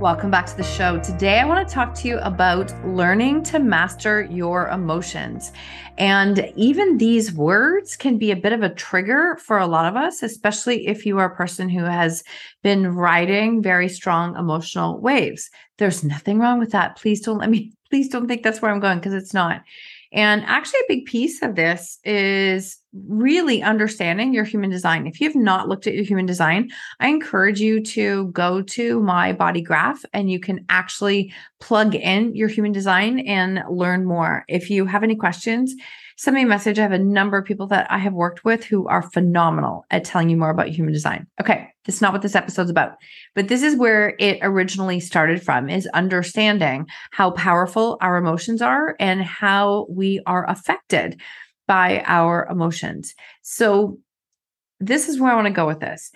Welcome back to the show. Today, I want to talk to you about learning to master your emotions. And even these words can be a bit of a trigger for a lot of us, especially if you are a person who has been riding very strong emotional waves. There's nothing wrong with that. Please don't let me, please don't think that's where I'm going because it's not. And actually, a big piece of this is really understanding your human design. If you have not looked at your human design, I encourage you to go to my body graph and you can actually plug in your human design and learn more. If you have any questions, send me a message. I have a number of people that I have worked with who are phenomenal at telling you more about human design. Okay, that's not what this episode's about, but this is where it originally started from is understanding how powerful our emotions are and how we are affected by our emotions. So, this is where I want to go with this.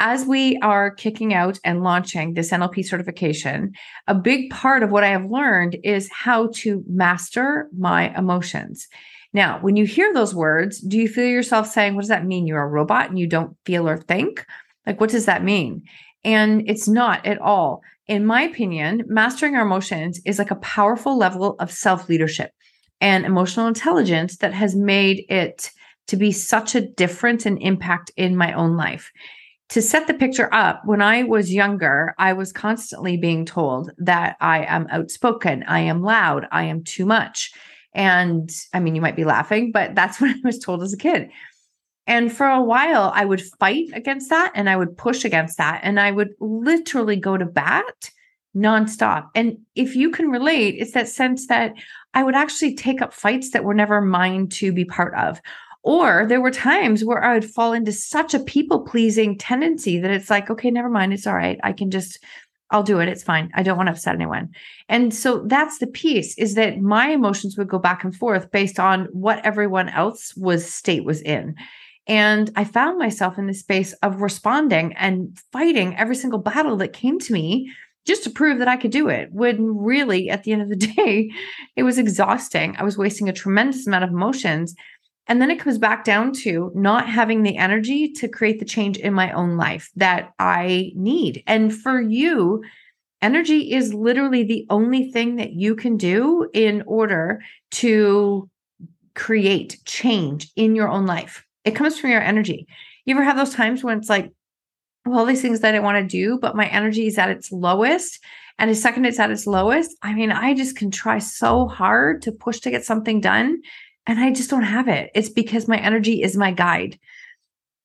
As we are kicking out and launching this NLP certification, a big part of what I have learned is how to master my emotions. Now, when you hear those words, do you feel yourself saying, What does that mean? You're a robot and you don't feel or think? Like, what does that mean? And it's not at all. In my opinion, mastering our emotions is like a powerful level of self leadership and emotional intelligence that has made it to be such a difference and impact in my own life. To set the picture up, when I was younger, I was constantly being told that I am outspoken, I am loud, I am too much. And I mean, you might be laughing, but that's what I was told as a kid. And for a while, I would fight against that and I would push against that. And I would literally go to bat nonstop. And if you can relate, it's that sense that I would actually take up fights that were never mine to be part of. Or there were times where I would fall into such a people pleasing tendency that it's like, okay, never mind. It's all right. I can just, I'll do it. It's fine. I don't want to upset anyone. And so that's the piece is that my emotions would go back and forth based on what everyone else was state was in. And I found myself in the space of responding and fighting every single battle that came to me just to prove that I could do it. When really, at the end of the day, it was exhausting. I was wasting a tremendous amount of emotions. And then it comes back down to not having the energy to create the change in my own life that I need. And for you, energy is literally the only thing that you can do in order to create change in your own life. It comes from your energy. You ever have those times when it's like, all these things that I want to do, but my energy is at its lowest. And the second it's at its lowest, I mean, I just can try so hard to push to get something done. And I just don't have it. It's because my energy is my guide.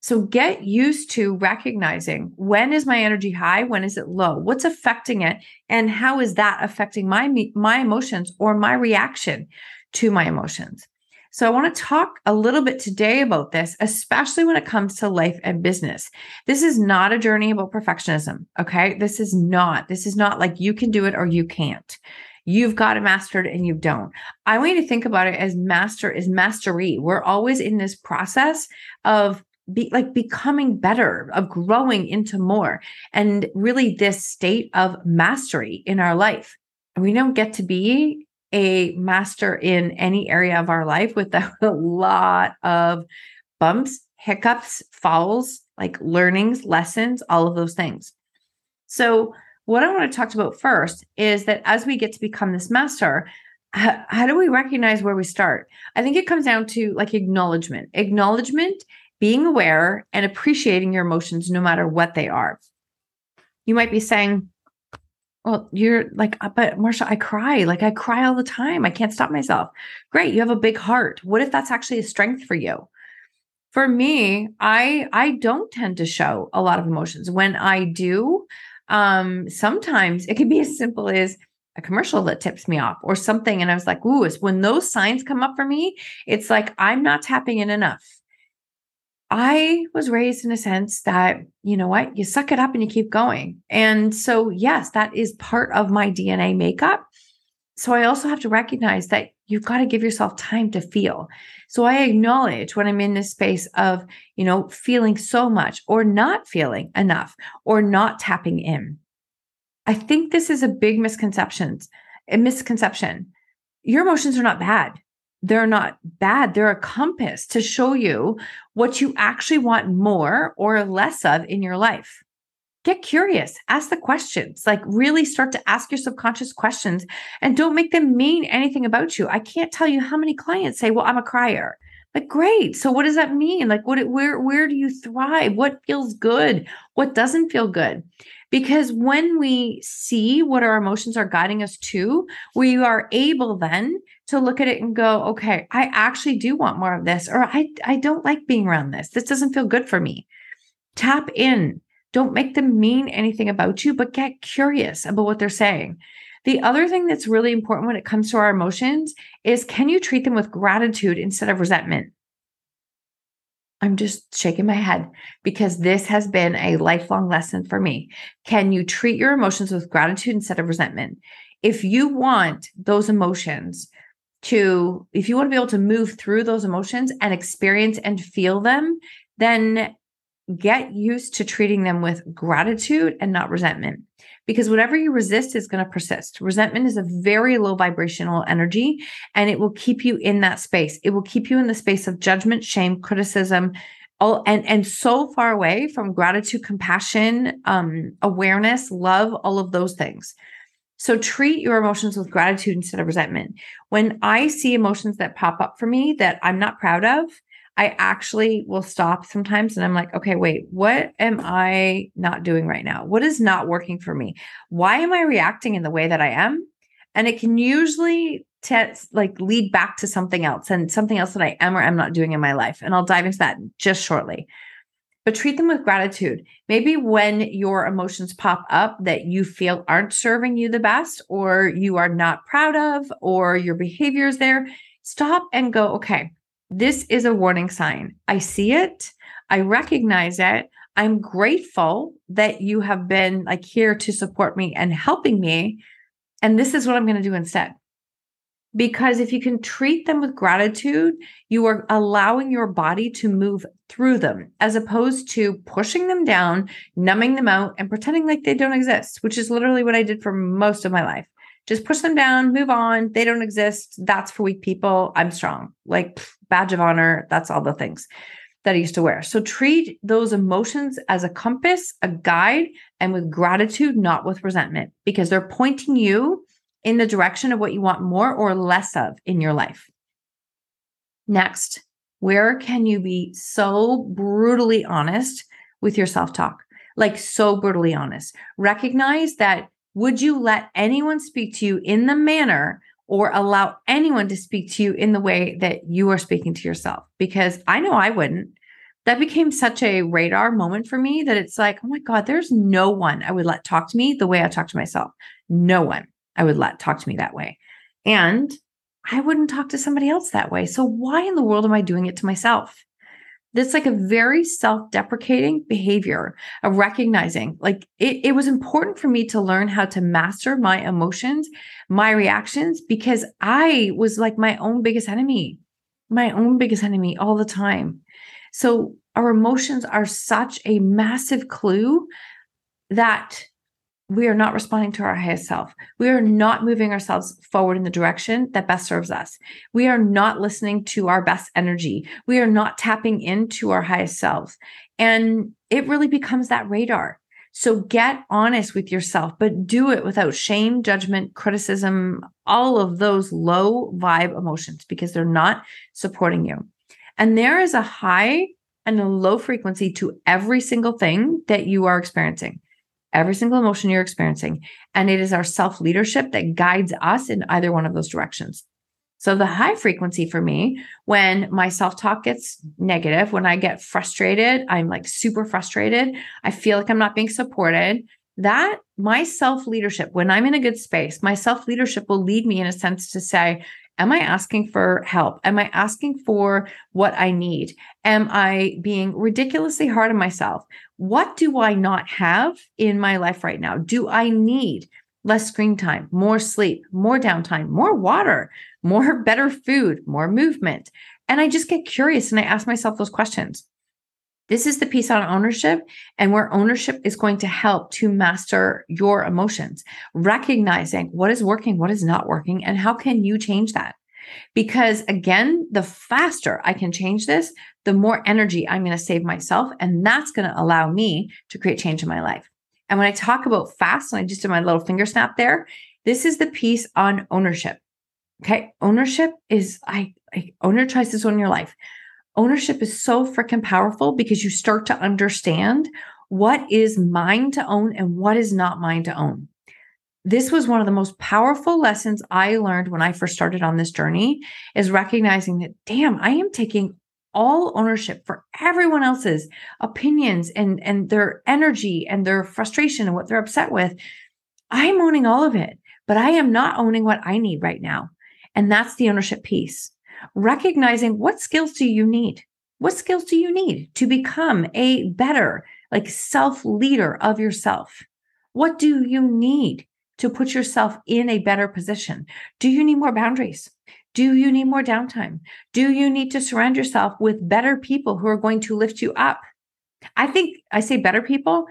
So get used to recognizing when is my energy high, when is it low, what's affecting it, and how is that affecting my my emotions or my reaction to my emotions. So, I want to talk a little bit today about this, especially when it comes to life and business. This is not a journey about perfectionism. Okay. This is not, this is not like you can do it or you can't. You've got it mastered and you don't. I want you to think about it as master is mastery. We're always in this process of be like becoming better, of growing into more, and really this state of mastery in our life. We don't get to be a master in any area of our life without a lot of bumps, hiccups, falls, like learnings, lessons, all of those things. So, what I want to talk about first is that as we get to become this master, how, how do we recognize where we start? I think it comes down to like acknowledgement, acknowledgement, being aware and appreciating your emotions no matter what they are. You might be saying, Well, you're like, uh, but Marsha, I cry. Like I cry all the time. I can't stop myself. Great. You have a big heart. What if that's actually a strength for you? For me, I I don't tend to show a lot of emotions. When I do, um, sometimes it can be as simple as a commercial that tips me off or something. And I was like, ooh, it's when those signs come up for me, it's like I'm not tapping in enough. I was raised in a sense that, you know what, you suck it up and you keep going. And so, yes, that is part of my DNA makeup. So I also have to recognize that you've got to give yourself time to feel. So I acknowledge when I'm in this space of, you know, feeling so much or not feeling enough or not tapping in. I think this is a big misconception. A misconception. Your emotions are not bad they're not bad. They're a compass to show you what you actually want more or less of in your life. Get curious, ask the questions, like really start to ask your subconscious questions and don't make them mean anything about you. I can't tell you how many clients say, Well, I'm a crier. Like, great. So what does that mean? Like, what where where do you thrive? What feels good? What doesn't feel good? Because when we see what our emotions are guiding us to, we are able then to look at it and go, okay, I actually do want more of this, or I, I don't like being around this. This doesn't feel good for me. Tap in. Don't make them mean anything about you, but get curious about what they're saying. The other thing that's really important when it comes to our emotions is can you treat them with gratitude instead of resentment? I'm just shaking my head because this has been a lifelong lesson for me. Can you treat your emotions with gratitude instead of resentment? If you want those emotions to, if you want to be able to move through those emotions and experience and feel them, then get used to treating them with gratitude and not resentment because whatever you resist is going to persist. Resentment is a very low vibrational energy and it will keep you in that space. It will keep you in the space of judgment, shame, criticism, all and and so far away from gratitude, compassion, um, awareness, love, all of those things. So treat your emotions with gratitude instead of resentment. When I see emotions that pop up for me that I'm not proud of, I actually will stop sometimes and I'm like, okay, wait, what am I not doing right now? What is not working for me? Why am I reacting in the way that I am? And it can usually like lead back to something else and something else that I am or am not doing in my life. And I'll dive into that just shortly. But treat them with gratitude. Maybe when your emotions pop up that you feel aren't serving you the best, or you are not proud of, or your behavior is there, stop and go, okay, this is a warning sign. I see it. I recognize it. I'm grateful that you have been like here to support me and helping me. And this is what I'm going to do instead. Because if you can treat them with gratitude, you are allowing your body to move through them as opposed to pushing them down, numbing them out, and pretending like they don't exist, which is literally what I did for most of my life just push them down, move on. They don't exist. That's for weak people. I'm strong. Like badge of honor. That's all the things that I used to wear. So treat those emotions as a compass, a guide, and with gratitude, not with resentment, because they're pointing you in the direction of what you want more or less of in your life. Next, where can you be so brutally honest with your self talk? Like, so brutally honest. Recognize that would you let anyone speak to you in the manner or allow anyone to speak to you in the way that you are speaking to yourself? Because I know I wouldn't. That became such a radar moment for me that it's like, oh my God, there's no one I would let talk to me the way I talk to myself. No one I would let talk to me that way. And I wouldn't talk to somebody else that way. So why in the world am I doing it to myself? That's like a very self deprecating behavior of recognizing like it, it was important for me to learn how to master my emotions, my reactions, because I was like my own biggest enemy, my own biggest enemy all the time. So our emotions are such a massive clue that we are not responding to our highest self. We are not moving ourselves forward in the direction that best serves us. We are not listening to our best energy. We are not tapping into our highest selves. And it really becomes that radar. So get honest with yourself, but do it without shame, judgment, criticism, all of those low vibe emotions because they're not supporting you. And there is a high and a low frequency to every single thing that you are experiencing every single emotion you're experiencing. And it is our self leadership that guides us in either one of those directions. So the high frequency for me, when my self talk gets negative, when I get frustrated, I'm like super frustrated. I feel like I'm not being supported. That my self leadership, when I'm in a good space, my self leadership will lead me in a sense to say, Am I asking for help? Am I asking for what I need? Am I being ridiculously hard on myself? What do I not have in my life right now? Do I need less screen time, more sleep, more downtime, more water, more better food, more movement? And I just get curious and I ask myself those questions. This is the piece on ownership and where ownership is going to help to master your emotions, recognizing what is working, what is not working, and how can you change that? Because again, the faster I can change this, the more energy I'm going to save myself. And that's going to allow me to create change in my life. And when I talk about fast, and I just did my little finger snap there, this is the piece on ownership. Okay. Ownership is I, I own your choices on your life ownership is so freaking powerful because you start to understand what is mine to own and what is not mine to own. This was one of the most powerful lessons I learned when I first started on this journey is recognizing that damn, I am taking all ownership for everyone else's opinions and and their energy and their frustration and what they're upset with. I'm owning all of it, but I am not owning what I need right now. And that's the ownership piece recognizing what skills do you need? What skills do you need to become a better, like self leader of yourself? What do you need to put yourself in a better position? Do you need more boundaries? Do you need more downtime? Do you need to surround yourself with better people who are going to lift you up? I think I say better people.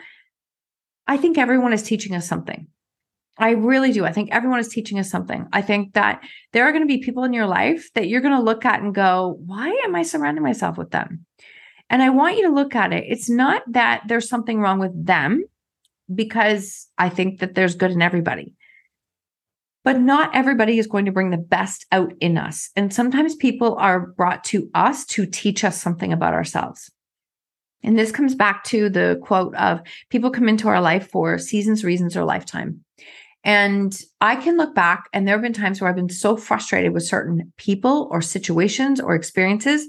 I think everyone is teaching us something. I really do. I think everyone is teaching us something. I think that there are going to be people in your life that you're going to look at and go, why am I surrounding myself with them? And I want you to look at it. It's not that there's something wrong with them, because I think that there's good in everybody. But not everybody is going to bring the best out in us. And sometimes people are brought to us to teach us something about ourselves. And this comes back to the quote of people come into our life for seasons, reasons, or lifetime. And I can look back, and there have been times where I've been so frustrated with certain people or situations or experiences.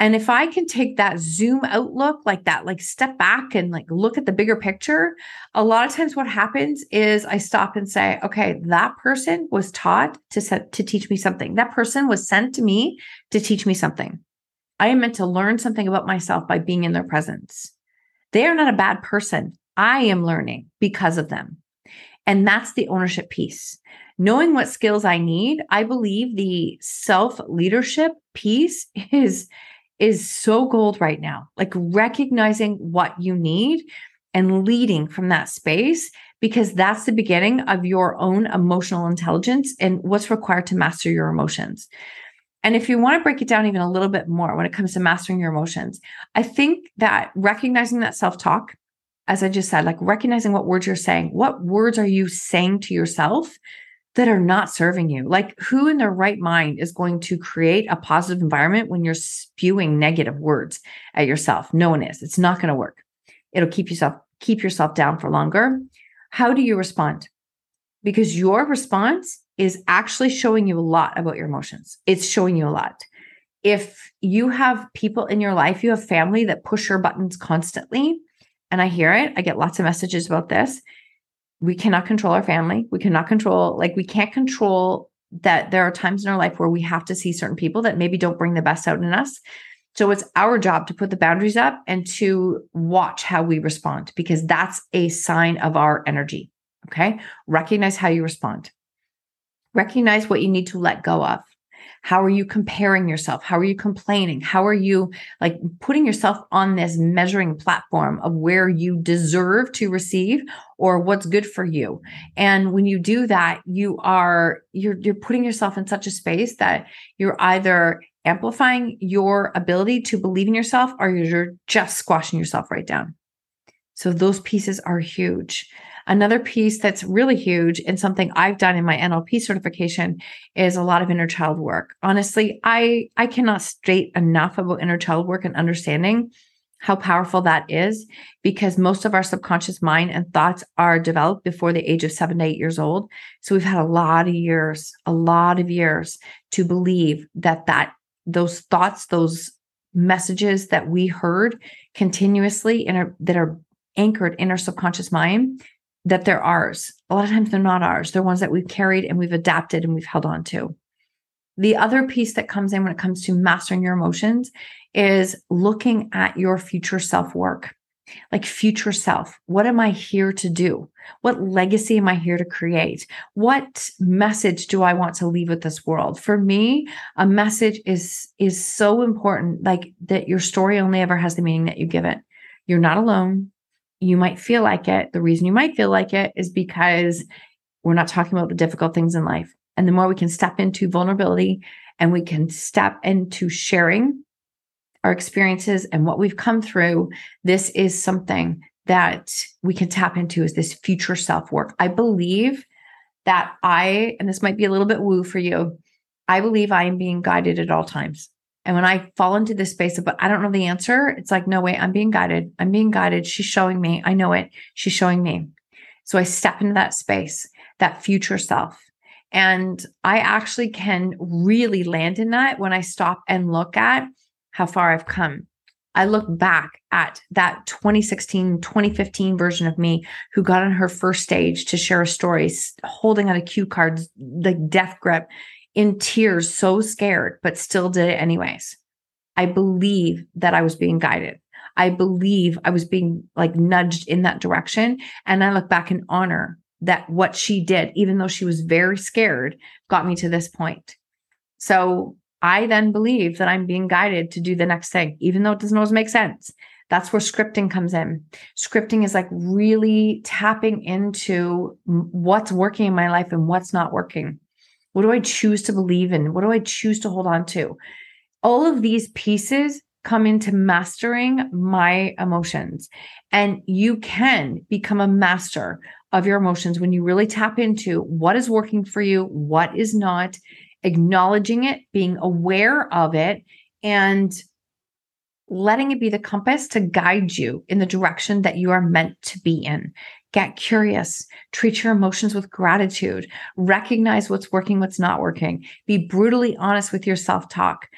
And if I can take that zoom outlook like that, like step back and like look at the bigger picture, a lot of times what happens is I stop and say, okay, that person was taught to set, to teach me something. That person was sent to me to teach me something. I am meant to learn something about myself by being in their presence. They are not a bad person. I am learning because of them. And that's the ownership piece. Knowing what skills I need, I believe the self leadership piece is is so gold right now. Like recognizing what you need and leading from that space because that's the beginning of your own emotional intelligence and what's required to master your emotions. And if you want to break it down even a little bit more when it comes to mastering your emotions, I think that recognizing that self talk as I just said, like recognizing what words you're saying. What words are you saying to yourself that are not serving you? Like, who in their right mind is going to create a positive environment when you're spewing negative words at yourself? No one is. It's not going to work. It'll keep yourself keep yourself down for longer. How do you respond? Because your response is actually showing you a lot about your emotions. It's showing you a lot. If you have people in your life, you have family that push your buttons constantly, and I hear it. I get lots of messages about this. We cannot control our family. We cannot control, like, we can't control that there are times in our life where we have to see certain people that maybe don't bring the best out in us. So it's our job to put the boundaries up and to watch how we respond because that's a sign of our energy. Okay. Recognize how you respond. Recognize what you need to let go of. How are you comparing yourself? How are you complaining? How are you like putting yourself on this measuring platform of where you deserve to receive or what's good for you? And when you do that, you are you're you're putting yourself in such a space that you're either amplifying your ability to believe in yourself or you're just squashing yourself right down. So those pieces are huge. Another piece that's really huge and something I've done in my NLP certification is a lot of inner child work. Honestly, I I cannot state enough about inner child work and understanding how powerful that is because most of our subconscious mind and thoughts are developed before the age of seven to eight years old. So we've had a lot of years, a lot of years to believe that that those thoughts, those messages that we heard continuously in our, that are anchored in our subconscious mind, that they're ours. A lot of times they're not ours. They're ones that we've carried and we've adapted and we've held on to. The other piece that comes in when it comes to mastering your emotions is looking at your future self work, like future self. What am I here to do? What legacy am I here to create? What message do I want to leave with this world? For me, a message is is so important like that your story only ever has the meaning that you give it. You're not alone. You might feel like it. The reason you might feel like it is because we're not talking about the difficult things in life. And the more we can step into vulnerability and we can step into sharing our experiences and what we've come through, this is something that we can tap into is this future self work. I believe that I, and this might be a little bit woo for you, I believe I am being guided at all times. And when I fall into this space of, but I don't know the answer, it's like, no, wait, I'm being guided. I'm being guided. She's showing me. I know it. She's showing me. So I step into that space, that future self. And I actually can really land in that when I stop and look at how far I've come. I look back at that 2016, 2015 version of me who got on her first stage to share a story, holding out a cue card, like death grip, in tears, so scared, but still did it anyways. I believe that I was being guided. I believe I was being like nudged in that direction. And I look back and honor that what she did, even though she was very scared, got me to this point. So I then believe that I'm being guided to do the next thing, even though it doesn't always make sense. That's where scripting comes in. Scripting is like really tapping into what's working in my life and what's not working. What do I choose to believe in? What do I choose to hold on to? All of these pieces come into mastering my emotions. And you can become a master of your emotions when you really tap into what is working for you, what is not, acknowledging it, being aware of it, and letting it be the compass to guide you in the direction that you are meant to be in. Get curious, treat your emotions with gratitude, recognize what's working, what's not working, be brutally honest with your self talk.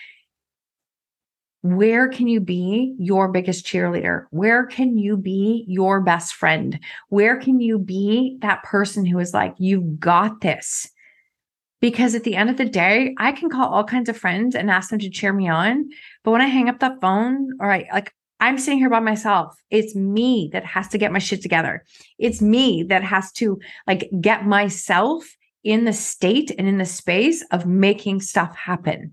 Where can you be your biggest cheerleader? Where can you be your best friend? Where can you be that person who is like, you've got this? because at the end of the day, I can call all kinds of friends and ask them to cheer me on. But when I hang up the phone or I like, I'm sitting here by myself. It's me that has to get my shit together. It's me that has to like get myself in the state and in the space of making stuff happen.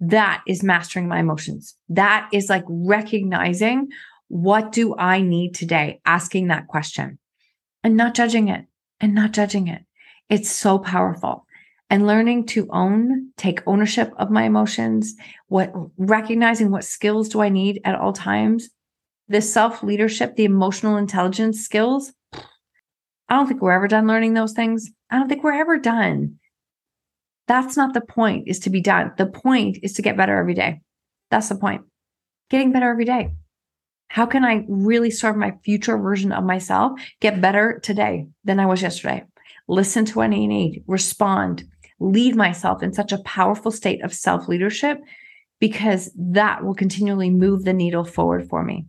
That is mastering my emotions. That is like recognizing what do I need today? Asking that question and not judging it and not judging it. It's so powerful and learning to own, take ownership of my emotions, what recognizing what skills do I need at all times. The self leadership, the emotional intelligence skills. I don't think we're ever done learning those things. I don't think we're ever done. That's not the point, is to be done. The point is to get better every day. That's the point. Getting better every day. How can I really serve my future version of myself, get better today than I was yesterday? Listen to what I need, respond, lead myself in such a powerful state of self leadership because that will continually move the needle forward for me.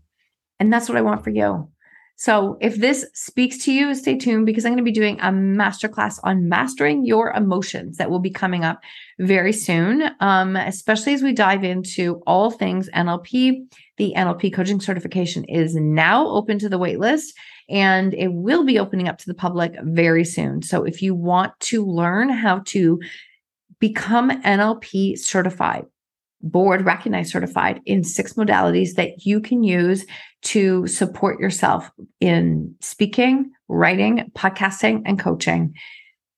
And that's what I want for you. So if this speaks to you, stay tuned because I'm going to be doing a masterclass on mastering your emotions that will be coming up very soon, um, especially as we dive into all things NLP. The NLP coaching certification is now open to the waitlist and it will be opening up to the public very soon. So if you want to learn how to become NLP certified, board recognized certified in six modalities that you can use to support yourself in speaking, writing, podcasting, and coaching.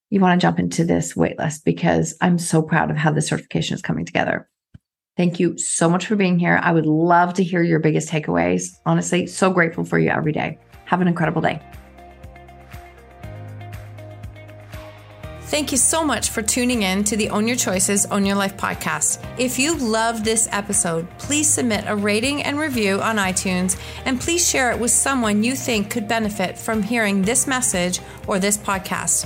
You want to jump into this waitlist because I'm so proud of how the certification is coming together. Thank you so much for being here. I would love to hear your biggest takeaways. Honestly, so grateful for you every day. Have an incredible day. Thank you so much for tuning in to the Own Your Choices, Own Your Life podcast. If you love this episode, please submit a rating and review on iTunes and please share it with someone you think could benefit from hearing this message or this podcast.